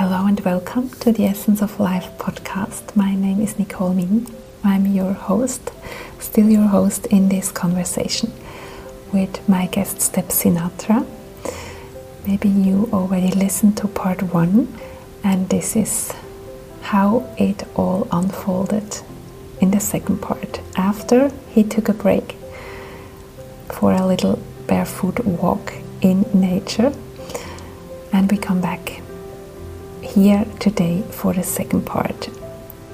Hello and welcome to the Essence of Life podcast. My name is Nicole Min. I'm your host, still your host in this conversation with my guest Step Sinatra. Maybe you already listened to part one, and this is how it all unfolded in the second part after he took a break for a little barefoot walk in nature. And we come back here today for the second part.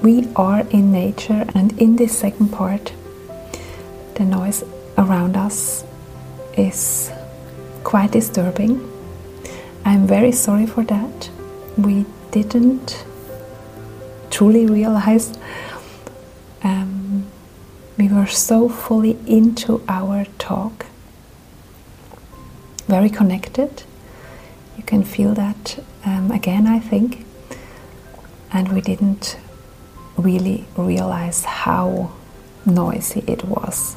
We are in nature, and in this second part, the noise around us is quite disturbing. I'm very sorry for that. We didn't truly realize um, we were so fully into our talk, very connected. You can feel that um, again, I think. And we didn't really realize how noisy it was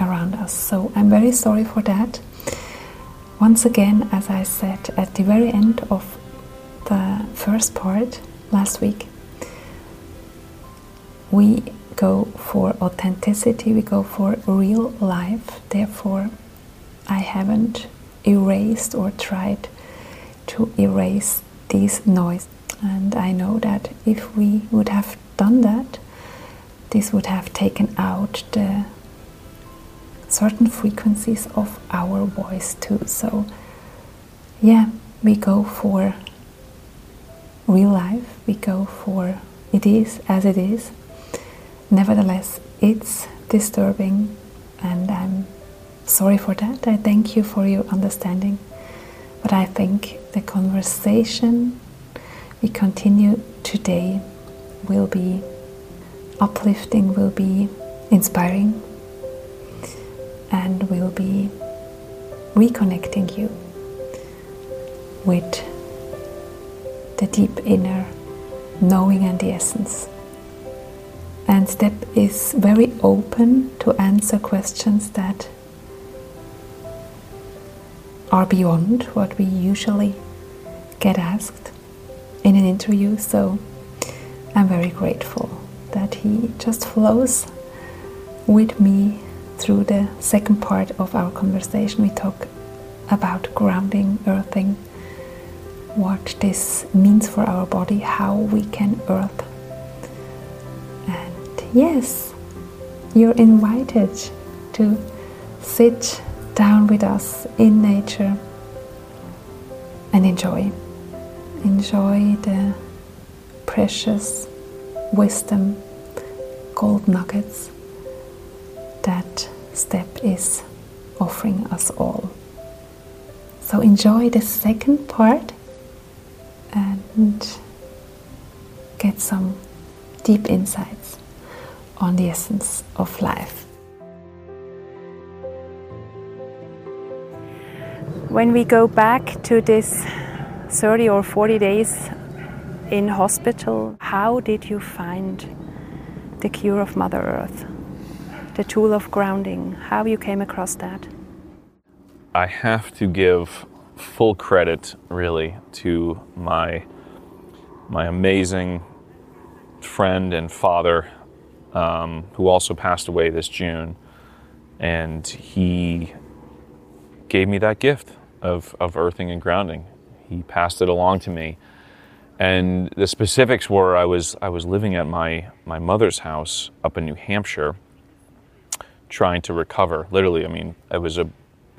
around us. So I'm very sorry for that. Once again, as I said at the very end of the first part last week, we go for authenticity, we go for real life. Therefore, I haven't erased or tried to erase this noise. And I know that if we would have done that, this would have taken out the certain frequencies of our voice too. So, yeah, we go for real life, we go for it is as it is. Nevertheless, it's disturbing, and I'm sorry for that. I thank you for your understanding. But I think the conversation we continue today will be uplifting, will be inspiring, and will be reconnecting you with the deep inner knowing and the essence. And Step is very open to answer questions that are beyond what we usually get asked in an interview. So I'm very grateful that he just flows with me through the second part of our conversation. We talk about grounding, earthing, what this means for our body, how we can earth. And yes, you're invited to sit down with us in nature and enjoy. Enjoy the precious wisdom, gold nuggets that step is offering us all. So enjoy the second part and get some deep insights on the essence of life. When we go back to this 30 or 40 days in hospital, how did you find the cure of Mother Earth, the tool of grounding? How you came across that? I have to give full credit, really, to my my amazing friend and father, um, who also passed away this June, and he gave me that gift of, of earthing and grounding. He passed it along to me. And the specifics were I was, I was living at my, my mother's house up in New Hampshire trying to recover. Literally, I mean, it was a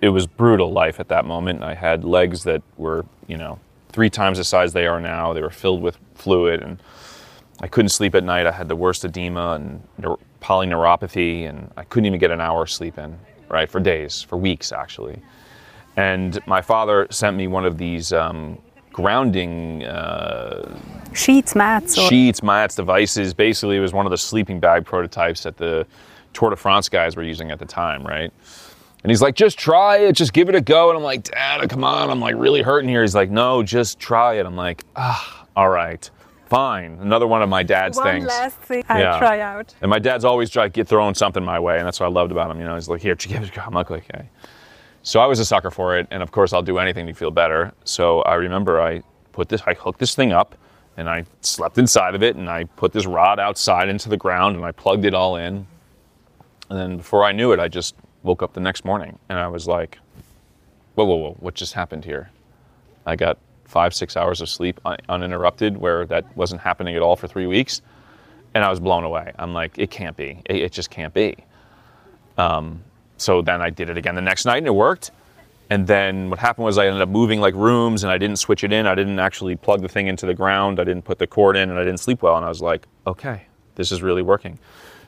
it was brutal life at that moment. I had legs that were, you know, three times the size they are now. They were filled with fluid and I couldn't sleep at night. I had the worst edema and polyneuropathy and I couldn't even get an hour sleep in, right, for days, for weeks actually. And my father sent me one of these um, grounding uh, sheets, mats, or... sheets, mats, devices. Basically, it was one of the sleeping bag prototypes that the Tour de France guys were using at the time, right? And he's like, just try it, just give it a go. And I'm like, Dad, come on, I'm like really hurting here. He's like, no, just try it. I'm like, ah, all right, fine. Another one of my dad's one things. One last thing I yeah. try out. And my dad's always get throwing something my way, and that's what I loved about him. You know, he's like, here, give it a go. I'm like, okay. So I was a sucker for it, and of course I'll do anything to feel better. So I remember I put this, I hooked this thing up and I slept inside of it and I put this rod outside into the ground and I plugged it all in. And then before I knew it, I just woke up the next morning and I was like, whoa, whoa, whoa, what just happened here? I got five, six hours of sleep un- uninterrupted where that wasn't happening at all for three weeks. And I was blown away. I'm like, it can't be. It, it just can't be. Um, so then I did it again the next night and it worked. And then what happened was I ended up moving like rooms and I didn't switch it in. I didn't actually plug the thing into the ground. I didn't put the cord in and I didn't sleep well. And I was like, okay, this is really working.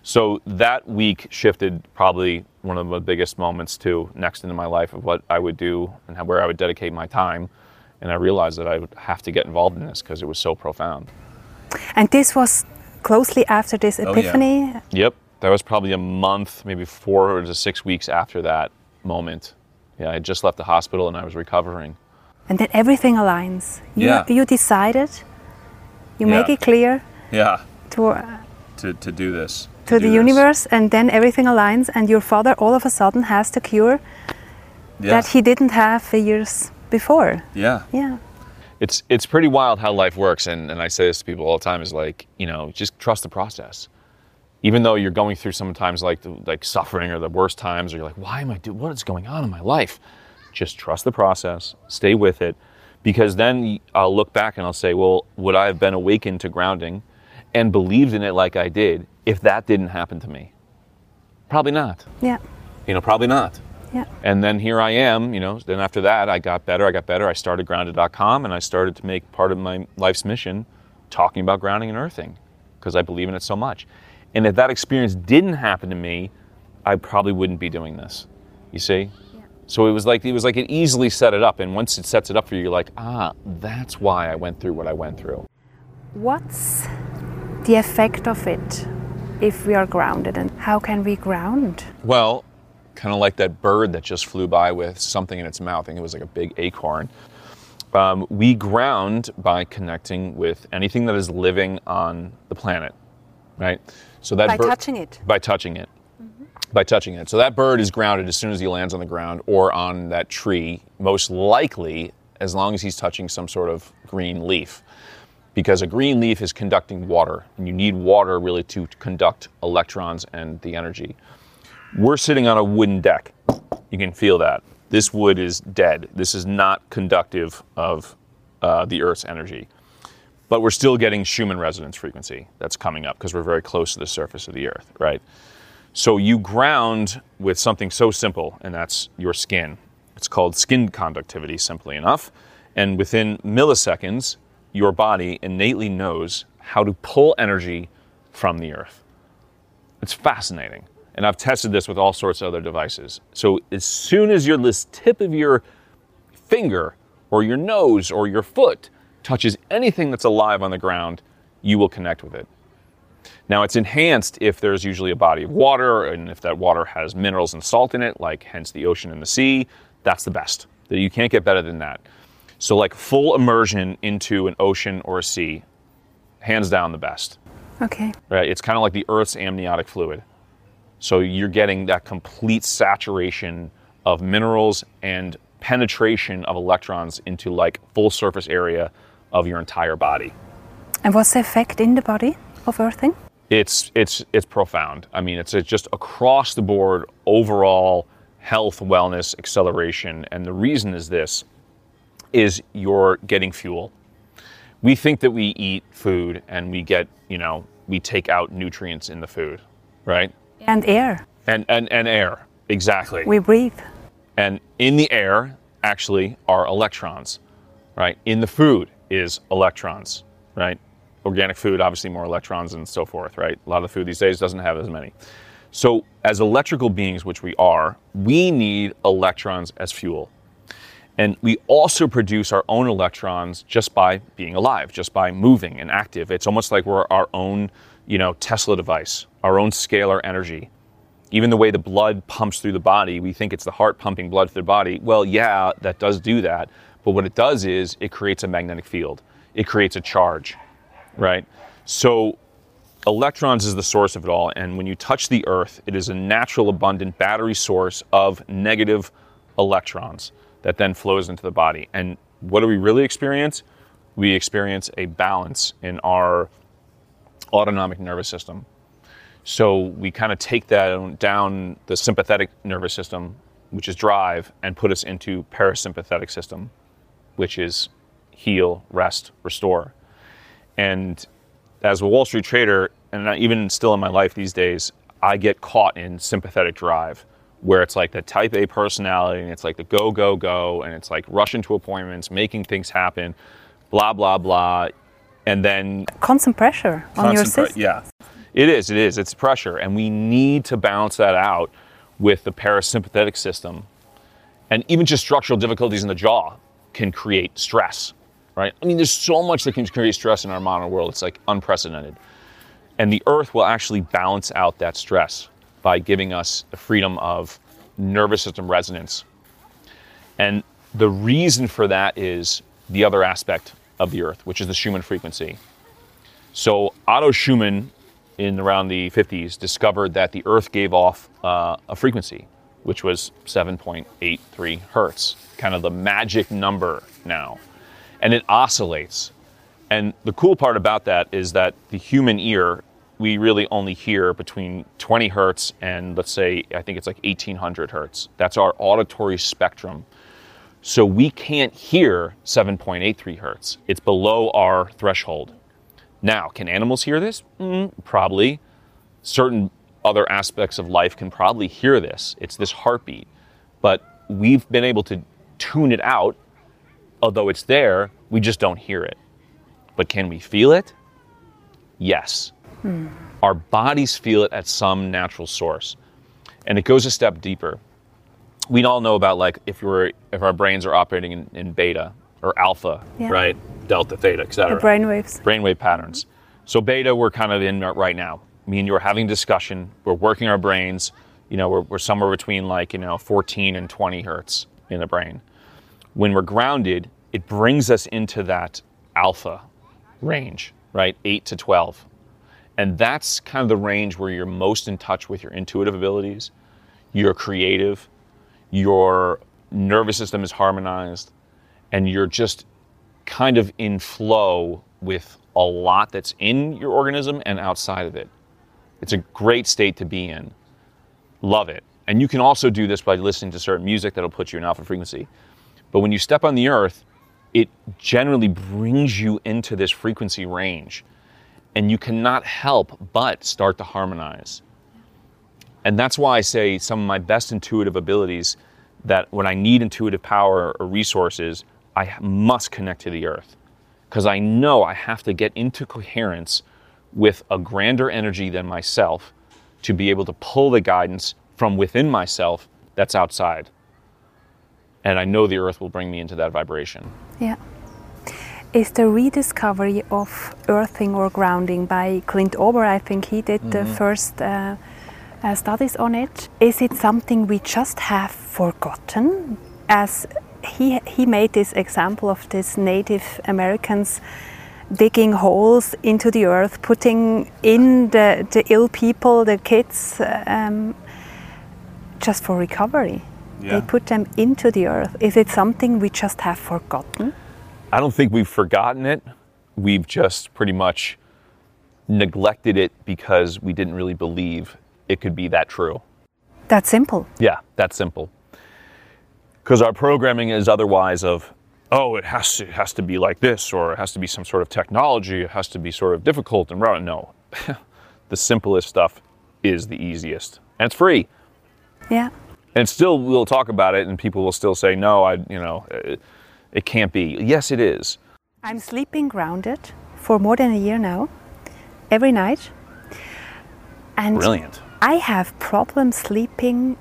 So that week shifted probably one of the biggest moments to next into my life of what I would do and how, where I would dedicate my time. And I realized that I would have to get involved in this because it was so profound. And this was closely after this Oh, epiphany. Yep, that was probably a month, maybe four to six weeks after that moment. Yeah, I had just left the hospital and I was recovering. And then everything aligns. You, Yeah. you decided, you make it clear Yeah, to, uh, to, to do this. to the universe, and then everything aligns, and your father all of a sudden has the cure that he didn't have the years before. yeah. Yeah. It's it's pretty wild how life works, and, and I say this to people all the time: is like you know just trust the process. Even though you're going through sometimes like the, like suffering or the worst times, or you're like, why am I doing? What is going on in my life? Just trust the process, stay with it, because then I'll look back and I'll say, well, would I have been awakened to grounding and believed in it like I did if that didn't happen to me? Probably not. Yeah. You know, probably not. Yeah. And then here I am, you know, then after that, I got better, I got better. I started grounded.com and I started to make part of my life's mission talking about grounding and earthing because I believe in it so much. And if that experience didn't happen to me, I probably wouldn't be doing this. You see? So it was like it was like it easily set it up and once it sets it up for you you're like, "Ah, that's why I went through what I went through." What's the effect of it if we are grounded, and how can we ground? Well, kind of like that bird that just flew by with something in its mouth. I think it was like a big acorn. Um, we ground by connecting with anything that is living on the planet, right? So that By bird- touching it. By touching it. By touching it. So that bird is grounded as soon as he lands on the ground or on that tree, most likely as long as he's touching some sort of green leaf. Because a green leaf is conducting water, and you need water really to conduct electrons and the energy. We're sitting on a wooden deck. You can feel that. This wood is dead. This is not conductive of uh, the Earth's energy. But we're still getting Schumann resonance frequency that's coming up because we're very close to the surface of the Earth, right? So you ground with something so simple, and that's your skin. It's called skin conductivity, simply enough. And within milliseconds, your body innately knows how to pull energy from the Earth. It's fascinating. And I've tested this with all sorts of other devices. So as soon as your this tip of your finger or your nose or your foot touches anything that's alive on the ground, you will connect with it. Now it's enhanced if there's usually a body of water and if that water has minerals and salt in it, like hence the ocean and the sea, that's the best. You can't get better than that. So like full immersion into an ocean or a sea, hands down the best Okay. right? It's kind of like the Earth's amniotic fluid. So you're getting that complete saturation of minerals and penetration of electrons into like full surface area of your entire body. And what's the effect in the body of earthing? It's it's it's profound. I mean, it's, it's just across the board overall health, wellness, acceleration, and the reason is this is you're getting fuel. We think that we eat food and we get, you know, we take out nutrients in the food, right? And air. And, and, and air, exactly. We breathe. and in the air, actually, are electrons, right? In the food is electrons, right? Organic food, obviously, more electrons and so forth, right? A lot of the food these days doesn't have as many. So, as electrical beings, which we are, we need electrons as fuel. And we also produce our own electrons just by being alive, just by moving and active. It's almost like we're our own, you know, Tesla device, our own scalar energy. Even the way the blood pumps through the body, we think it's the heart pumping blood through the body. Well, yeah, that does do that. But what it does is it creates a magnetic field. It creates a charge, right? So electrons is the source of it all. And when you touch the earth, it is a natural, abundant battery source of negative electrons that then flows into the body. And what do we really experience? we experience a balance in our autonomic nervous system. So we kind of take that down the sympathetic nervous system, which is drive, and put us into parasympathetic system, which is heal, rest, restore. And as a Wall Street trader, and even still in my life these days, I get caught in sympathetic drive where it's like the type A personality and it's like the go, go, go, and it's like rushing to appointments, making things happen, blah, blah, blah. And then constant pressure on your system. Yeah, it is, it is. It's pressure. And we need to balance that out with the parasympathetic system. And even just structural difficulties in the jaw can create stress, right? I mean, there's so much that can create stress in our modern world. It's like unprecedented. And the earth will actually balance out that stress by giving us the freedom of nervous system resonance. And the reason for that is the other aspect of the earth, which is the Schumann frequency. So Otto Schumann in around the 50s discovered that the earth gave off uh, a frequency which was 7.83 hertz, kind of the magic number now. And it oscillates. And the cool part about that is that the human ear we really only hear between 20 hertz and let's say, I think it's like 1800 hertz. That's our auditory spectrum. So we can't hear 7.83 hertz. It's below our threshold. Now, can animals hear this? Mm, probably. Certain other aspects of life can probably hear this. It's this heartbeat. But we've been able to tune it out. Although it's there, we just don't hear it. But can we feel it? Yes. Hmm. Our bodies feel it at some natural source. And it goes a step deeper. We all know about like if we're if our brains are operating in, in beta or alpha, yeah. right? Delta, theta, etc. The brainwaves. Brainwave patterns. So beta we're kind of in right now. Me and you are having discussion. We're working our brains. You know, we're, we're somewhere between like, you know, 14 and 20 hertz in the brain. When we're grounded, it brings us into that alpha range, right? 8 to 12. And that's kind of the range where you're most in touch with your intuitive abilities, you're creative, your nervous system is harmonized, and you're just kind of in flow with a lot that's in your organism and outside of it. It's a great state to be in. Love it. And you can also do this by listening to certain music that'll put you in alpha frequency. But when you step on the earth, it generally brings you into this frequency range and you cannot help but start to harmonize. And that's why I say some of my best intuitive abilities that when I need intuitive power or resources, I must connect to the earth. Because I know I have to get into coherence with a grander energy than myself to be able to pull the guidance from within myself that's outside. And I know the earth will bring me into that vibration. Yeah is the rediscovery of earthing or grounding by Clint Ober. I think he did mm -hmm. the mm-hmm. first uh, uh, studies on it. Is it something we just have forgotten? As he, he made this example of these Native Americans digging holes into the earth, putting in the, the ill people, the kids, um, just for recovery. Yeah. They put them into the earth. Is it something we just have forgotten? I don't think we've forgotten it. We've just pretty much neglected it because we didn't really believe it could be that true. That simple. Yeah, that simple. Because our programming is otherwise of, oh, it has to it has to be like this, or it has to be some sort of technology, it has to be sort of difficult and. No, the simplest stuff is the easiest, and it's free. Yeah. And still, we'll talk about it, and people will still say, no, I, you know. It can't be. Yes, it is. I'm sleeping grounded for more than a year now, every night. And Brilliant. I have problems sleeping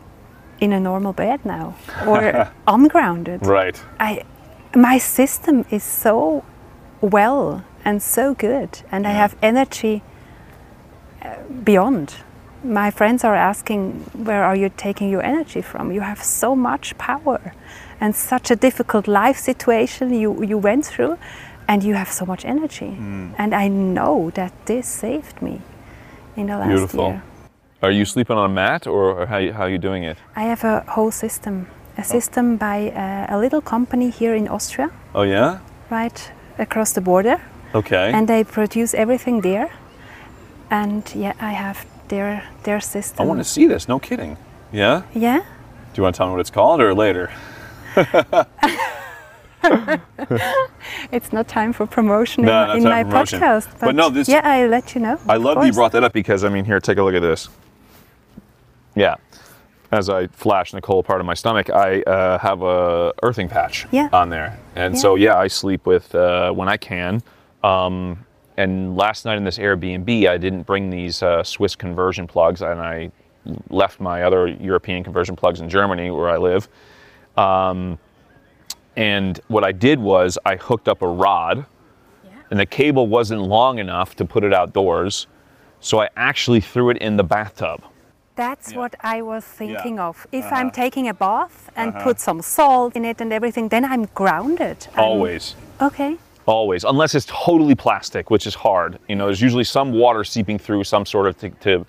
in a normal bed now or ungrounded. Right. I my system is so well and so good and yeah. I have energy uh, beyond. My friends are asking where are you taking your energy from? You have so much power and such a difficult life situation you, you went through and you have so much energy. Mm. And I know that this saved me in the last Beautiful. year. Are you sleeping on a mat or how, how are you doing it? I have a whole system. A system by uh, a little company here in Austria. Oh, yeah? Right. across the border, Okay. and they produce everything there. And yeah, I have their their system. I want to see this. No kidding. Yeah. Yeah. Do you want to tell me what it's called or later? It's not time for promotion No, in, in my promotion. podcast. But no, this- yeah, I'll let you know. I love that you brought that up because I mean, here, take a look at this. Yeah. As I flash Nicole part of my stomach, I uh, have a earthing patch Yeah. on there, and so yeah, I sleep with uh, when I can. Um, and last night in this Airbnb, I didn't bring these uh, Swiss conversion plugs, and I left my other European conversion plugs in Germany, where I live. Um, and what I did was I hooked up a rod, and the cable wasn't long enough to put it outdoors, so I actually threw it in the bathtub. That's Yeah. what I was thinking Yeah. of. If Uh-huh. I'm taking a bath and Uh-huh. put some salt in it and everything, then I'm grounded. I'm- Always. Okay. Always, unless it's totally plastic, which is hard. You know, there's usually some water seeping through some sort of to, to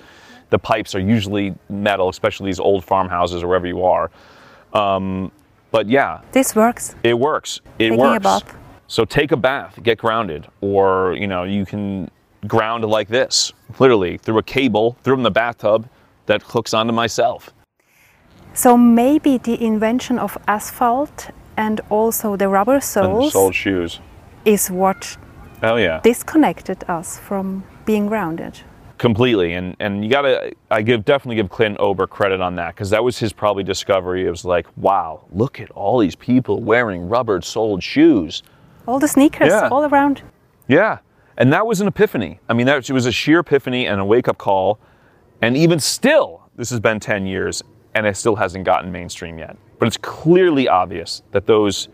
the pipes are usually metal, especially these old farmhouses or wherever you are. Um, but yeah, This works. it works. It Taking a works. bath. So take a bath, get grounded, or you know you can ground like this, literally through a cable, through in the bathtub that hooks onto myself. So maybe the invention of asphalt and also the rubber And soles sold shoes. is what Hell yeah. disconnected us from being grounded. completely and and you gotta i give definitely give clint ober credit on that because that was his probably discovery it was like wow look at all these people wearing rubber soled shoes All the sneakers Yeah. all around. yeah and that was an epiphany i mean that was a sheer epiphany and a wake-up call and even still this has been 10 years and it still hasn't gotten mainstream yet but it's clearly obvious that those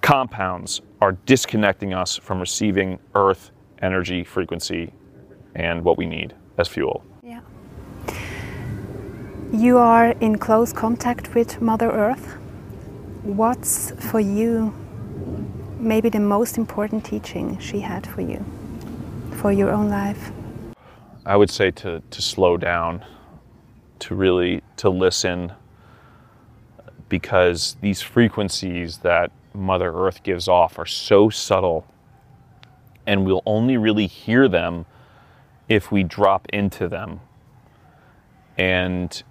compounds are disconnecting us from receiving earth energy frequency and what we need as fuel Yeah. You are in close contact with Mother Earth. What's for you maybe the most important teaching she had for you, for your own life? I would say to, to slow down, to really to listen, because these frequencies that Mother Earth gives off are so subtle, and we'll only really hear them if we drop into them. And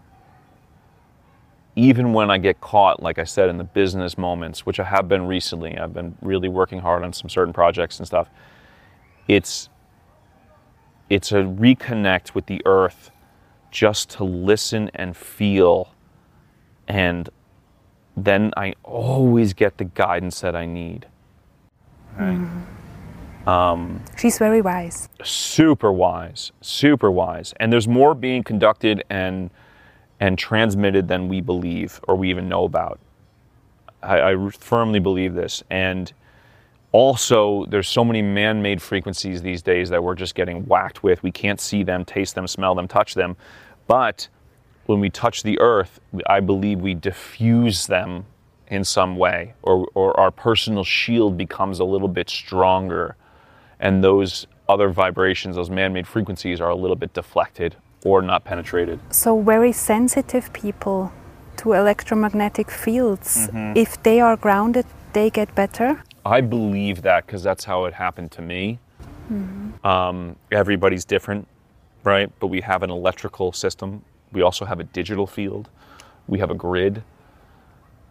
even when I get caught, like I said, in the business moments, which I have been recently, I've been really working hard on some certain projects and stuff. It's it's a reconnect with the earth just to listen and feel. And then i always get the guidance that i need. Mm. Um, She's very wise. super wise super wise. And there's more being conducted and and transmitted than we believe or we even know about. I, I firmly believe this. And also there's so many man-made frequencies these days that we're just getting whacked with. We can't see them taste them smell them touch them. But when we touch the earth i believe we diffuse them in some way or, or our personal shield becomes a little bit stronger. And those other vibrations those man-made frequencies are a little bit deflected or not penetrated. So, very sensitive people to electromagnetic fields, Mm-hmm. if they are grounded, they get better. I believe that because that's how it happened to me. Um, everybody's different, right? But we have an electrical system. We also have a digital field. We have a grid.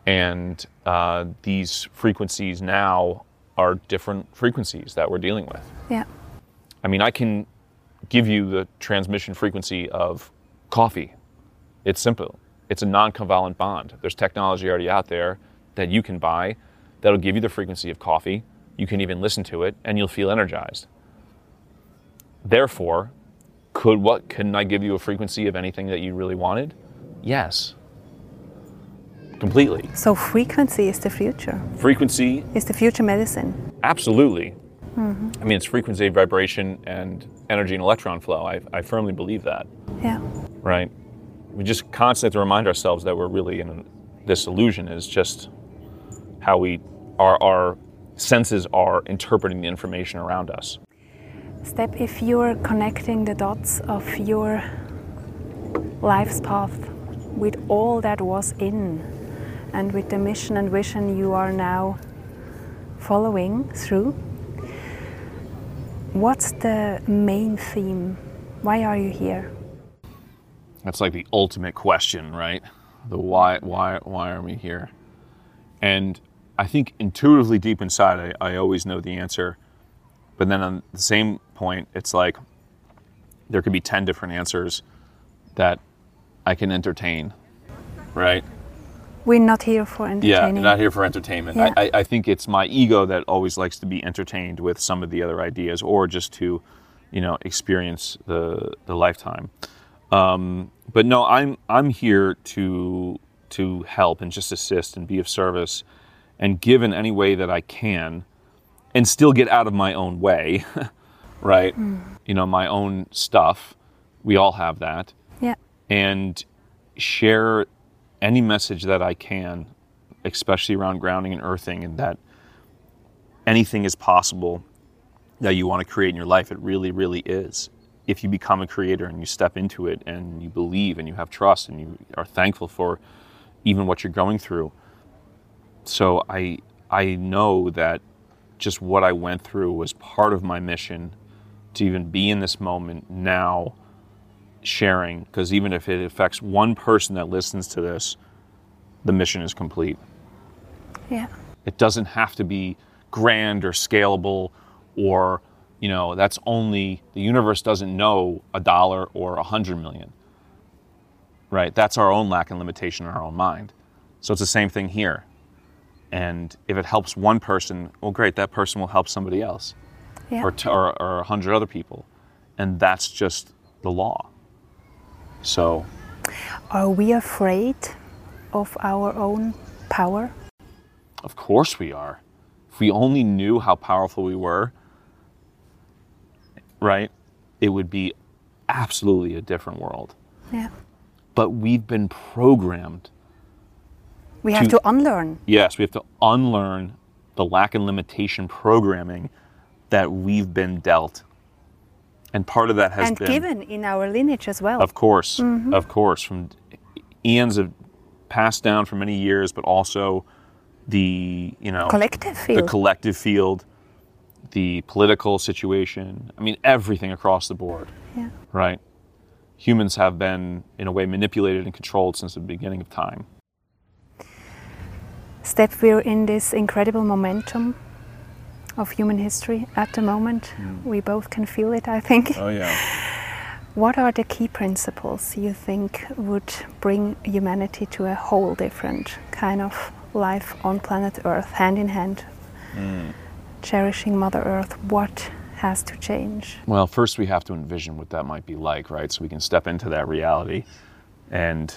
And uh, these frequencies now are different frequencies that we're dealing with. Yeah. I mean, I can give you the transmission frequency of coffee. It's simple. It's a non-covalent bond. There's technology already out there that you can buy that'll give you the frequency of coffee. You can even listen to it and you'll feel energized. Therefore, could what couldn't I give you a frequency of anything that you really wanted? Yes. Completely. So, frequency is the future, Frequency is the future medicine. Absolutely. Mm-hmm. I mean, it's frequency, vibration, and energy and electron flow. I, I firmly believe that, Yeah. right? We just constantly have to remind ourselves that we're really in this illusion is just how we, our, our senses are interpreting the information around us. Step, if you're connecting the dots of your life's path with all that was in and with the mission and vision you are now following through, What's the main theme? Why are you here? That's like the ultimate question, right? The why, why, why are we here? And I think intuitively deep inside, I, I always know the answer. But then on the same point, it's like there could be 10 different answers that I can entertain, right? We're not here for entertaining. Yeah, we're not here for entertainment. Yeah. I, I think it's my ego that always likes to be entertained with some of the other ideas, or just to, you know, experience the the lifetime. Um, but no, I'm I'm here to to help and just assist and be of service, and give in any way that I can, and still get out of my own way, right? Hmm. You know, my own stuff. We all have that Yeah. and share any message that I can, especially around grounding and earthing, and that anything is possible that you want to create in your life. It really, really is. If you become a creator and you step into it and you believe and you have trust and you are thankful for even what you're going through. So I I know that just what I went through was part of my mission to even be in this moment now sharing because even if it affects one person that listens to this the mission is complete. Yeah. it doesn't have to be grand or scalable or you know that's only the universe doesn't know a dollar or a hundred million. Right? That's our own lack and limitation in our own mind. So it's the same thing here and if it helps one person well great that person will help somebody else Yeah. or, t- or, or a hundred other people and that's just the law so Are we afraid of our own power? Of course we are. If we only knew how powerful we were, right, it would be absolutely a different world. Yeah. But we've been programmed. We have To- to unlearn. Yes, we have to unlearn the lack and limitation programming that we've been dealt. And part of that has and been given in our lineage as well. Of course, Mm-hmm. of course, from eons of passed down for many years, but also the you know Collective field. the collective field, the political situation. I mean, everything across the board, yeah. right? Humans have been, in a way, manipulated and controlled since the beginning of time. Step, we're in this incredible momentum of human history at the moment. Hmm. We both can feel it, I think. Oh yeah. What are the key principles you think would bring humanity to a whole different kind of life on planet Earth, hand in hand, hmm. cherishing Mother Earth? What has to change? Well, first we have to envision what that might be like, right? So we can step into that reality and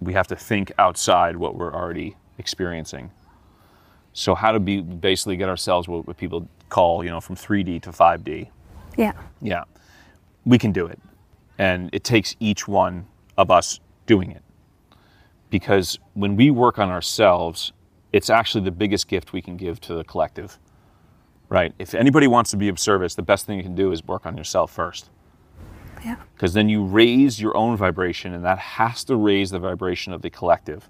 we have to think outside what we're already experiencing. So how to be basically get ourselves what, what people call, you know, from 3D to 5D. Yeah, Yeah. We can do it. And it takes each one of us doing it. Because when we work on ourselves, it's actually the biggest gift we can give to the collective. Right? If anybody wants to be of service, the best thing you can do is work on yourself first. yeah, Because then you raise your own vibration, and that has to raise the vibration of the collective.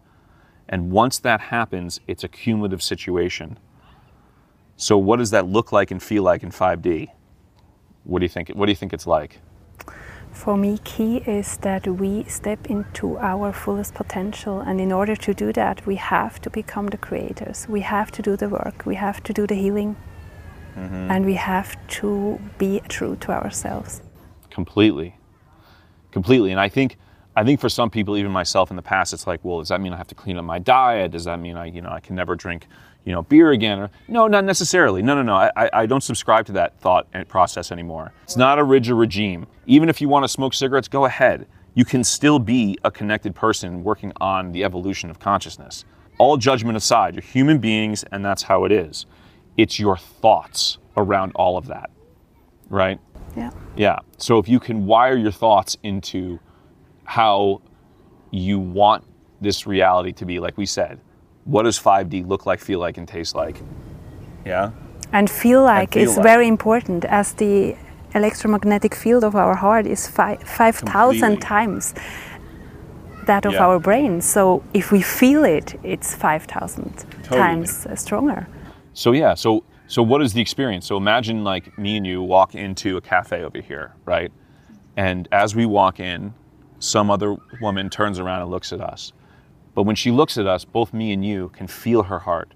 And once that happens, it's a cumulative situation. So, what does that look like and feel like in 5D? What do you think? What do you think it's like? For me, key is that we step into our fullest potential, and in order to do that, we have to become the creators. We have to do the work. We have to do the healing, mm-hmm. and we have to be true to ourselves. Completely, completely. And I think, I think for some people, even myself in the past, it's like, well, does that mean I have to clean up my diet? Does that mean I, you know, I can never drink, you know, beer again? No, not necessarily. No, no, no. I, I- I don't subscribe to that thought and process anymore. It's not a rigid regime. Even if you want to smoke cigarettes, go ahead. You can still be a connected person working on the evolution of consciousness. All judgment aside, you're human beings, and that's how it is. It's your thoughts around all of that, right? Yeah. Yeah. So if you can wire your thoughts into how you want this reality to be, like we said, what does 5D look like, feel like, and taste like? Yeah. And feel like feel is like. very important as the electromagnetic field of our heart is fi- 5,000 times that of Yeah. our brain. So if we feel it, it's 5,000 Totally. times uh, stronger. So yeah. So So what is the experience? So imagine like me and you walk into a cafe over here, right? And as we walk in, some other woman turns around and looks at us. But when she looks at us, both me and you can feel her heart.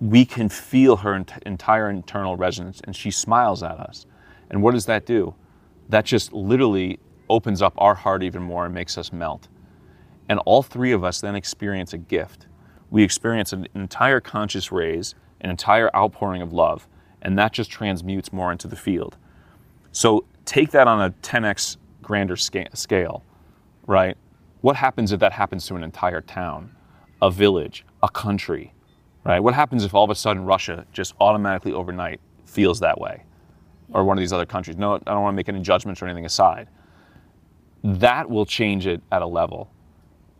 We can feel her ent- entire internal resonance, and she smiles at us. And what does that do? That just literally opens up our heart even more and makes us melt. And all three of us then experience a gift. We experience an entire conscious raise, an entire outpouring of love, and that just transmutes more into the field. So take that on a 10x grander scale, right? What happens if that happens to an entire town, a village, a country, right? What happens if all of a sudden Russia just automatically overnight feels that way? Or one of these other countries? No, I don't want to make any judgments or anything aside. That will change it at a level.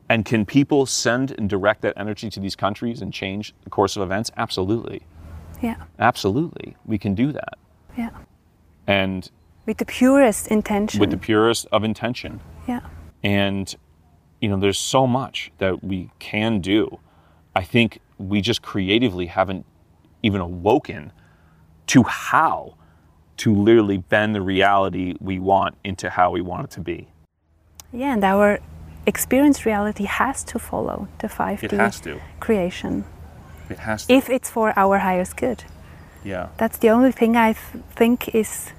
And can people send and direct that energy to these countries and change the course of events? Absolutely. Yeah. Absolutely. We can do that. Yeah. And With the purest intention. with the purest of intention. yeah. And, you know, there's so much that we can do. I think we just creatively haven't even awoken to how to literally bend the reality we want into how we want it to be. Yeah, and our experienced reality has to follow the 5D It has to. creation It has to. if it's for our highest good. yeah. That's the only thing I th- think is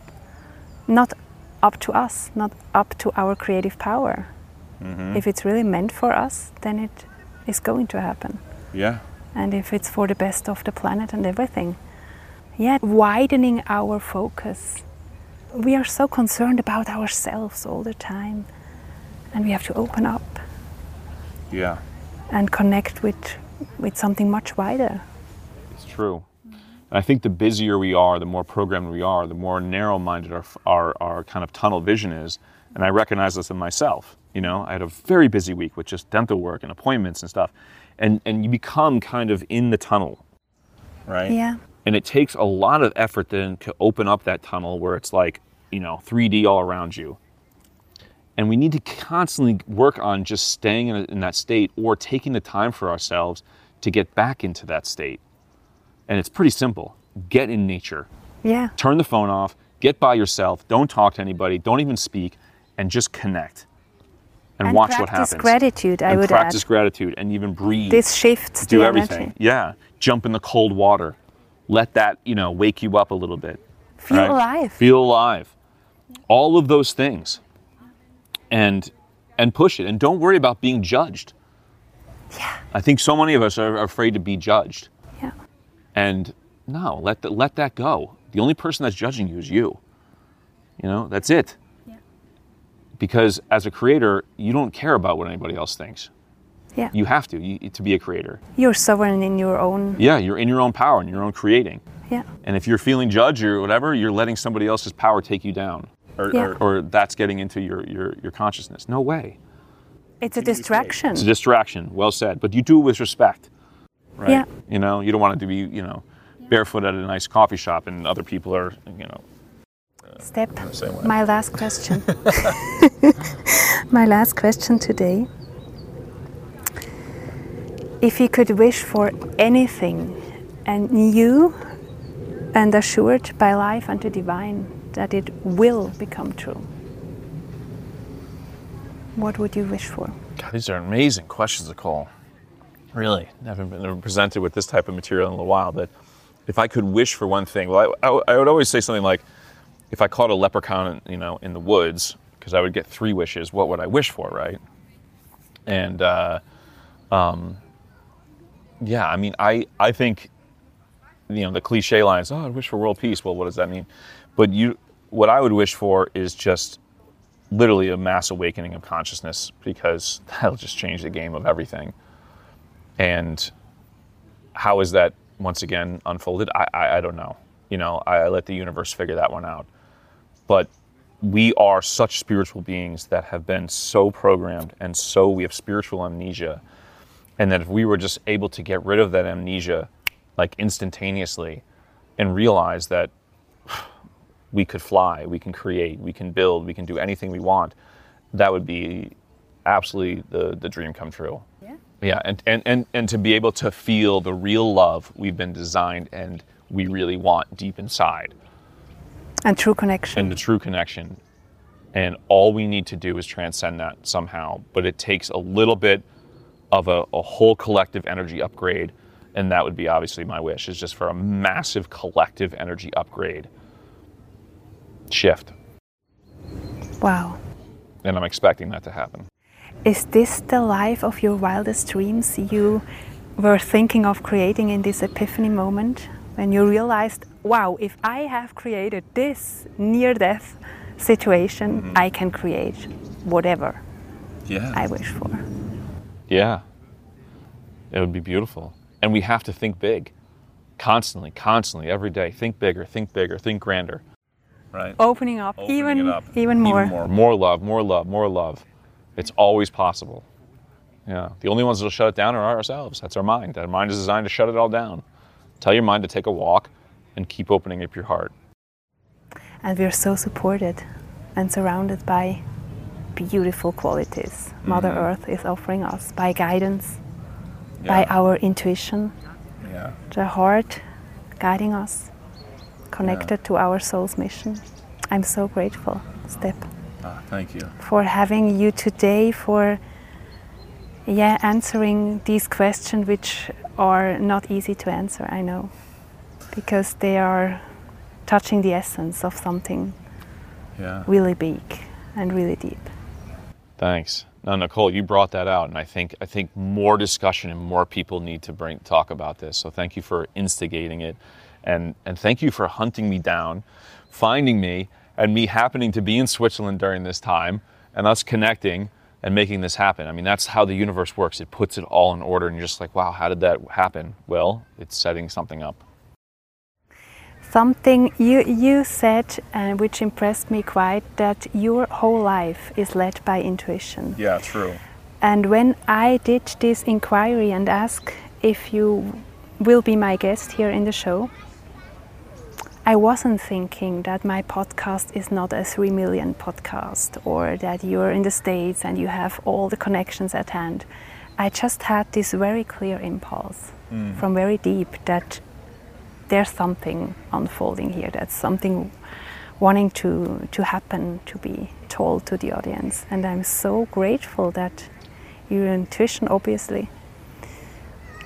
not up to us, not up to our creative power. Mm-hmm. If it's really meant for us, then it is going to happen. Yeah. And if it's for the best of the planet and everything. Yeah, widening our focus. We are so concerned about ourselves all the time. And we have to open up Yeah. and connect with, with something much wider. It's true. And I think the busier we are, the more programmed we are, the more narrow-minded our, our, our kind of tunnel vision is. And I recognize this in myself. You know, I had a very busy week with just dental work and appointments and stuff. And, and you become kind of in the tunnel, right? Yeah. And it takes a lot of effort then to open up that tunnel where it's like, you know, 3D all around you. And we need to constantly work on just staying in, in that state or taking the time for ourselves to get back into that state. And it's pretty simple get in nature, Yeah. turn the phone off, get by yourself, don't talk to anybody, don't even speak, and just connect and, And watch what happens. practice gratitude, I and would practice add. gratitude and even breathe This shifts do everything. energy. Yeah, jump in the cold water. Let that you know wake you up a little bit. Feel right? alive. Feel alive. All of those things, and and push it. And don't worry about being judged. Yeah. I think so many of us are afraid to be judged. Yeah. And no, let the, let that go. The only person that's judging you is you. You know, that's it. Yeah. Because as a creator, you don't care about what anybody else thinks. Yeah. You have to you, to be a creator. You're sovereign in your own. Yeah, you're in your own power and your own creating. Yeah. And if you're feeling judged or whatever, you're letting somebody else's power take you down. Or, Yeah. or, or that's getting into your, your, your consciousness. No way. It's a distraction. It's a distraction. Well said. But you do it with respect. Right? Yeah. You know, you don't want it to be, you know, barefoot at a nice coffee shop and other people are, you know, Step. My last question. My last question today. If you could wish for anything and knew and assured by life and the divine that it will become true, what would you wish for? God, these are amazing questions, Nicole. Really, haven't been presented with this type of material in a while. But if I could wish for one thing, well, I, I, I would always say something like, if I caught a leprechaun, you know, in the woods, because I would get three wishes, what would I wish for, right? And uh, um, yeah, I mean, I I think, you know, the cliche lines, oh, I wish for world peace. Well, what does that mean? But you, what I would wish for is just literally a mass awakening of consciousness because that'll just change the game of everything. And how is that once again unfolded? I, I, I don't know. You know, I, I let the universe figure that one out. But we are such spiritual beings that have been so programmed and so we have spiritual amnesia. And that if we were just able to get rid of that amnesia like instantaneously and realize that we could fly, we can create, we can build, we can do anything we want, that would be absolutely the, the dream come true. Yeah. Yeah, and, and, and, and to be able to feel the real love we've been designed and we really want deep inside. And true connection. And the true connection. And all we need to do is transcend that somehow. But it takes a little bit of a, a whole collective energy upgrade. And that would be obviously my wish, is just for a massive collective energy upgrade shift. Wow. And I'm expecting that to happen. Is this the life of your wildest dreams you were thinking of creating in this epiphany moment when you realized, wow, if I have created this near death situation, mm-hmm. I can create whatever yeah. I wish for? Yeah. It would be beautiful. And we have to think big constantly, constantly, every day. Think bigger, think bigger, think grander. Right? Opening up, Opening even, up. even more. Even more. More love, more love, more love. It's always possible. Yeah. The only ones that'll shut it down are ourselves. That's our mind. Our mind is designed to shut it all down. Tell your mind to take a walk and keep opening up your heart. And we're so supported and surrounded by beautiful qualities mm-hmm. Mother Earth is offering us by guidance, yeah. by our intuition, yeah. the heart guiding us, connected yeah. to our soul's mission. I'm so grateful, Step. Ah, thank you. For having you today, for yeah, answering these questions which are not easy to answer, I know. Because they are touching the essence of something yeah. really big and really deep. Thanks. Now, Nicole, you brought that out, and I think I think more discussion and more people need to bring talk about this. So thank you for instigating it, and and thank you for hunting me down, finding me, and me happening to be in Switzerland during this time and us connecting and making this happen. I mean, that's how the universe works. It puts it all in order, and you're just like, wow, how did that happen? Well, it's setting something up. Something you, you said, uh, which impressed me quite, that your whole life is led by intuition. Yeah, true. And when I did this inquiry and asked if you will be my guest here in the show, I wasn't thinking that my podcast is not a 3 million podcast or that you're in the States and you have all the connections at hand. I just had this very clear impulse mm. from very deep that there's something unfolding here, that's something wanting to, to happen, to be told to the audience. And I'm so grateful that your intuition obviously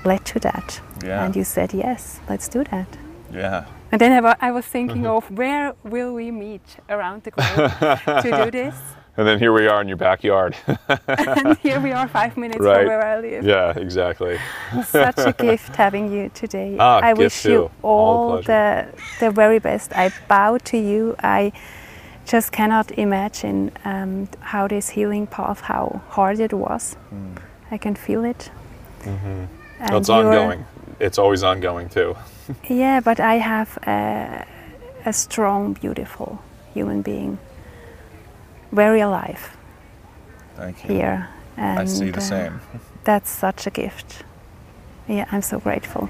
led to that. Yeah. And you said, yes, let's do that. Yeah. And then I was thinking mm-hmm. of where will we meet around the globe to do this. And then here we are in your backyard. and here we are five minutes right. from where I live. Yeah, exactly. Such a gift having you today. Ah, I wish too. you all, all the, the very best. I bow to you. I just cannot imagine um, how this healing path, how hard it was. Mm. I can feel it. Mm-hmm. Well, it's ongoing. It's always ongoing too yeah, but I have a, a, strong, beautiful human being, very alive. Thank you. Here, and I see the uh, same. that's such a gift. Yeah, I'm so grateful.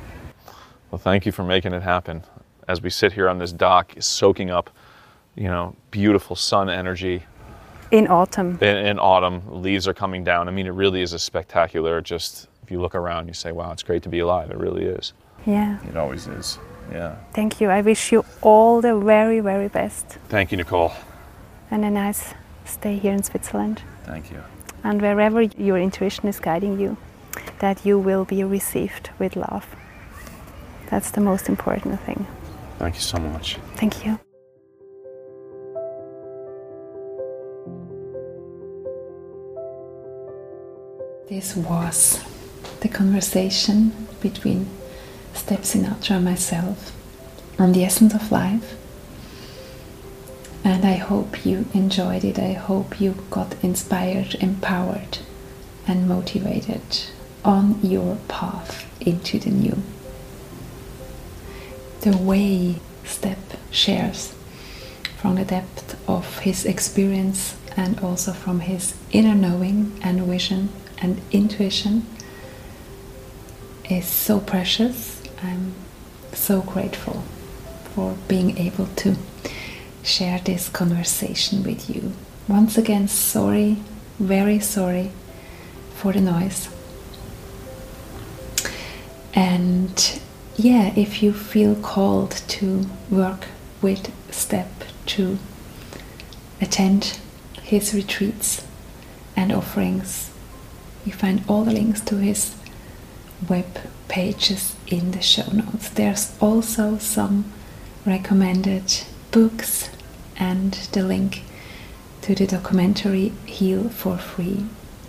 Well, thank you for making it happen. As we sit here on this dock, soaking up, you know, beautiful sun energy. In autumn. In, in autumn, leaves are coming down. I mean, it really is a spectacular. Just if you look around, you say, "Wow, it's great to be alive." It really is. Yeah. It always is. Yeah. Thank you. I wish you all the very, very best. Thank you, Nicole. And a nice stay here in Switzerland. Thank you. And wherever your intuition is guiding you, that you will be received with love. That's the most important thing. Thank you so much. Thank you. This was the conversation between Step Sinatra myself on the essence of life. And I hope you enjoyed it. I hope you got inspired, empowered, and motivated on your path into the new. The way Step shares from the depth of his experience and also from his inner knowing and vision and intuition is so precious I'm so grateful for being able to share this conversation with you. Once again, sorry, very sorry for the noise. And yeah, if you feel called to work with Step to attend his retreats and offerings, you find all the links to his web pages in the show notes. There's also some recommended books and the link to the documentary Heal for Free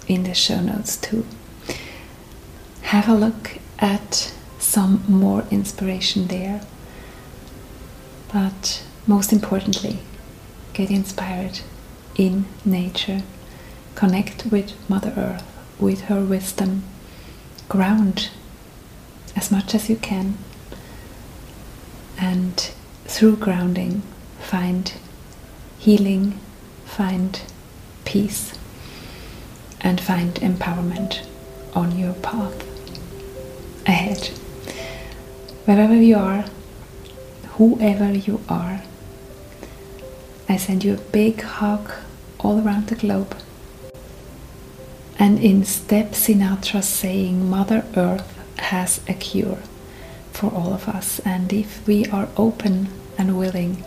in the show notes too. Have a look at some more inspiration there. But most importantly, get inspired in nature. Connect with Mother Earth, with her wisdom. Ground as much as you can. And through grounding, find healing, find peace, and find empowerment on your path ahead. Wherever you are, whoever you are, I send you a big hug all around the globe. And in Step Sinatra saying, Mother Earth has a cure for all of us. And if we are open and willing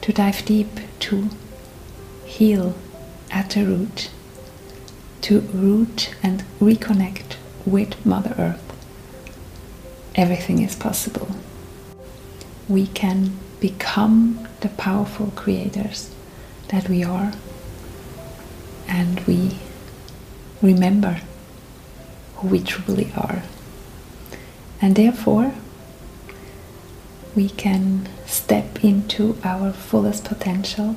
to dive deep to heal at the root, to root and reconnect with Mother Earth, everything is possible. We can become the powerful creators that we are, and we remember who we truly are. And therefore, we can step into our fullest potential,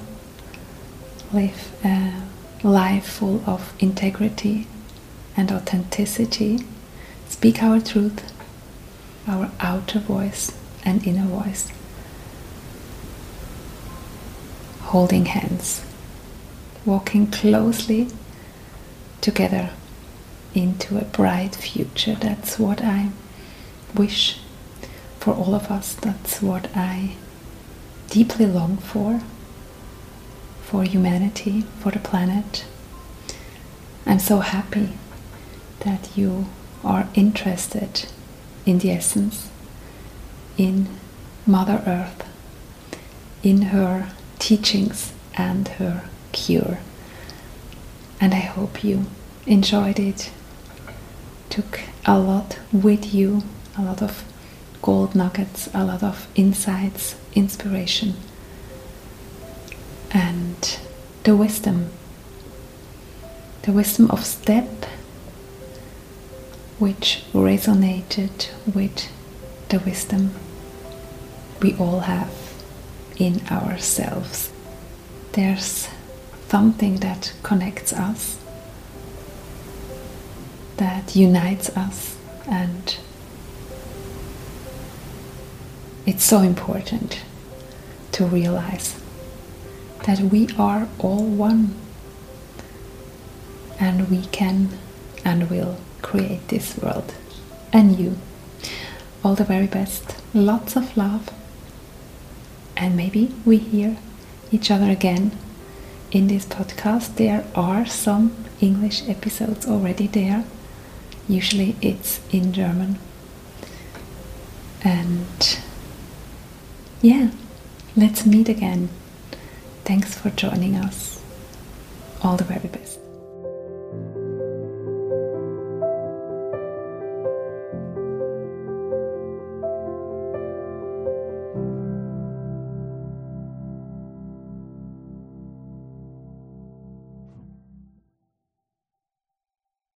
live a life full of integrity and authenticity, speak our truth, our outer voice and inner voice, holding hands, walking closely together into a bright future. That's what I wish for all of us. That's what I deeply long for, for humanity, for the planet. I'm so happy that you are interested in the essence, in Mother Earth, in her teachings and her cure. And I hope you enjoyed it, took a lot with you a lot of gold nuggets, a lot of insights, inspiration, and the wisdom. The wisdom of step, which resonated with the wisdom we all have in ourselves. There's something that connects us, that unites us, and it's so important to realize that we are all one and we can and will create this world and you. All the very best, lots of love, and maybe we hear each other again in this podcast. There are some English episodes already there, usually it's in German. And yeah, let's meet again. Thanks for joining us. All the very best.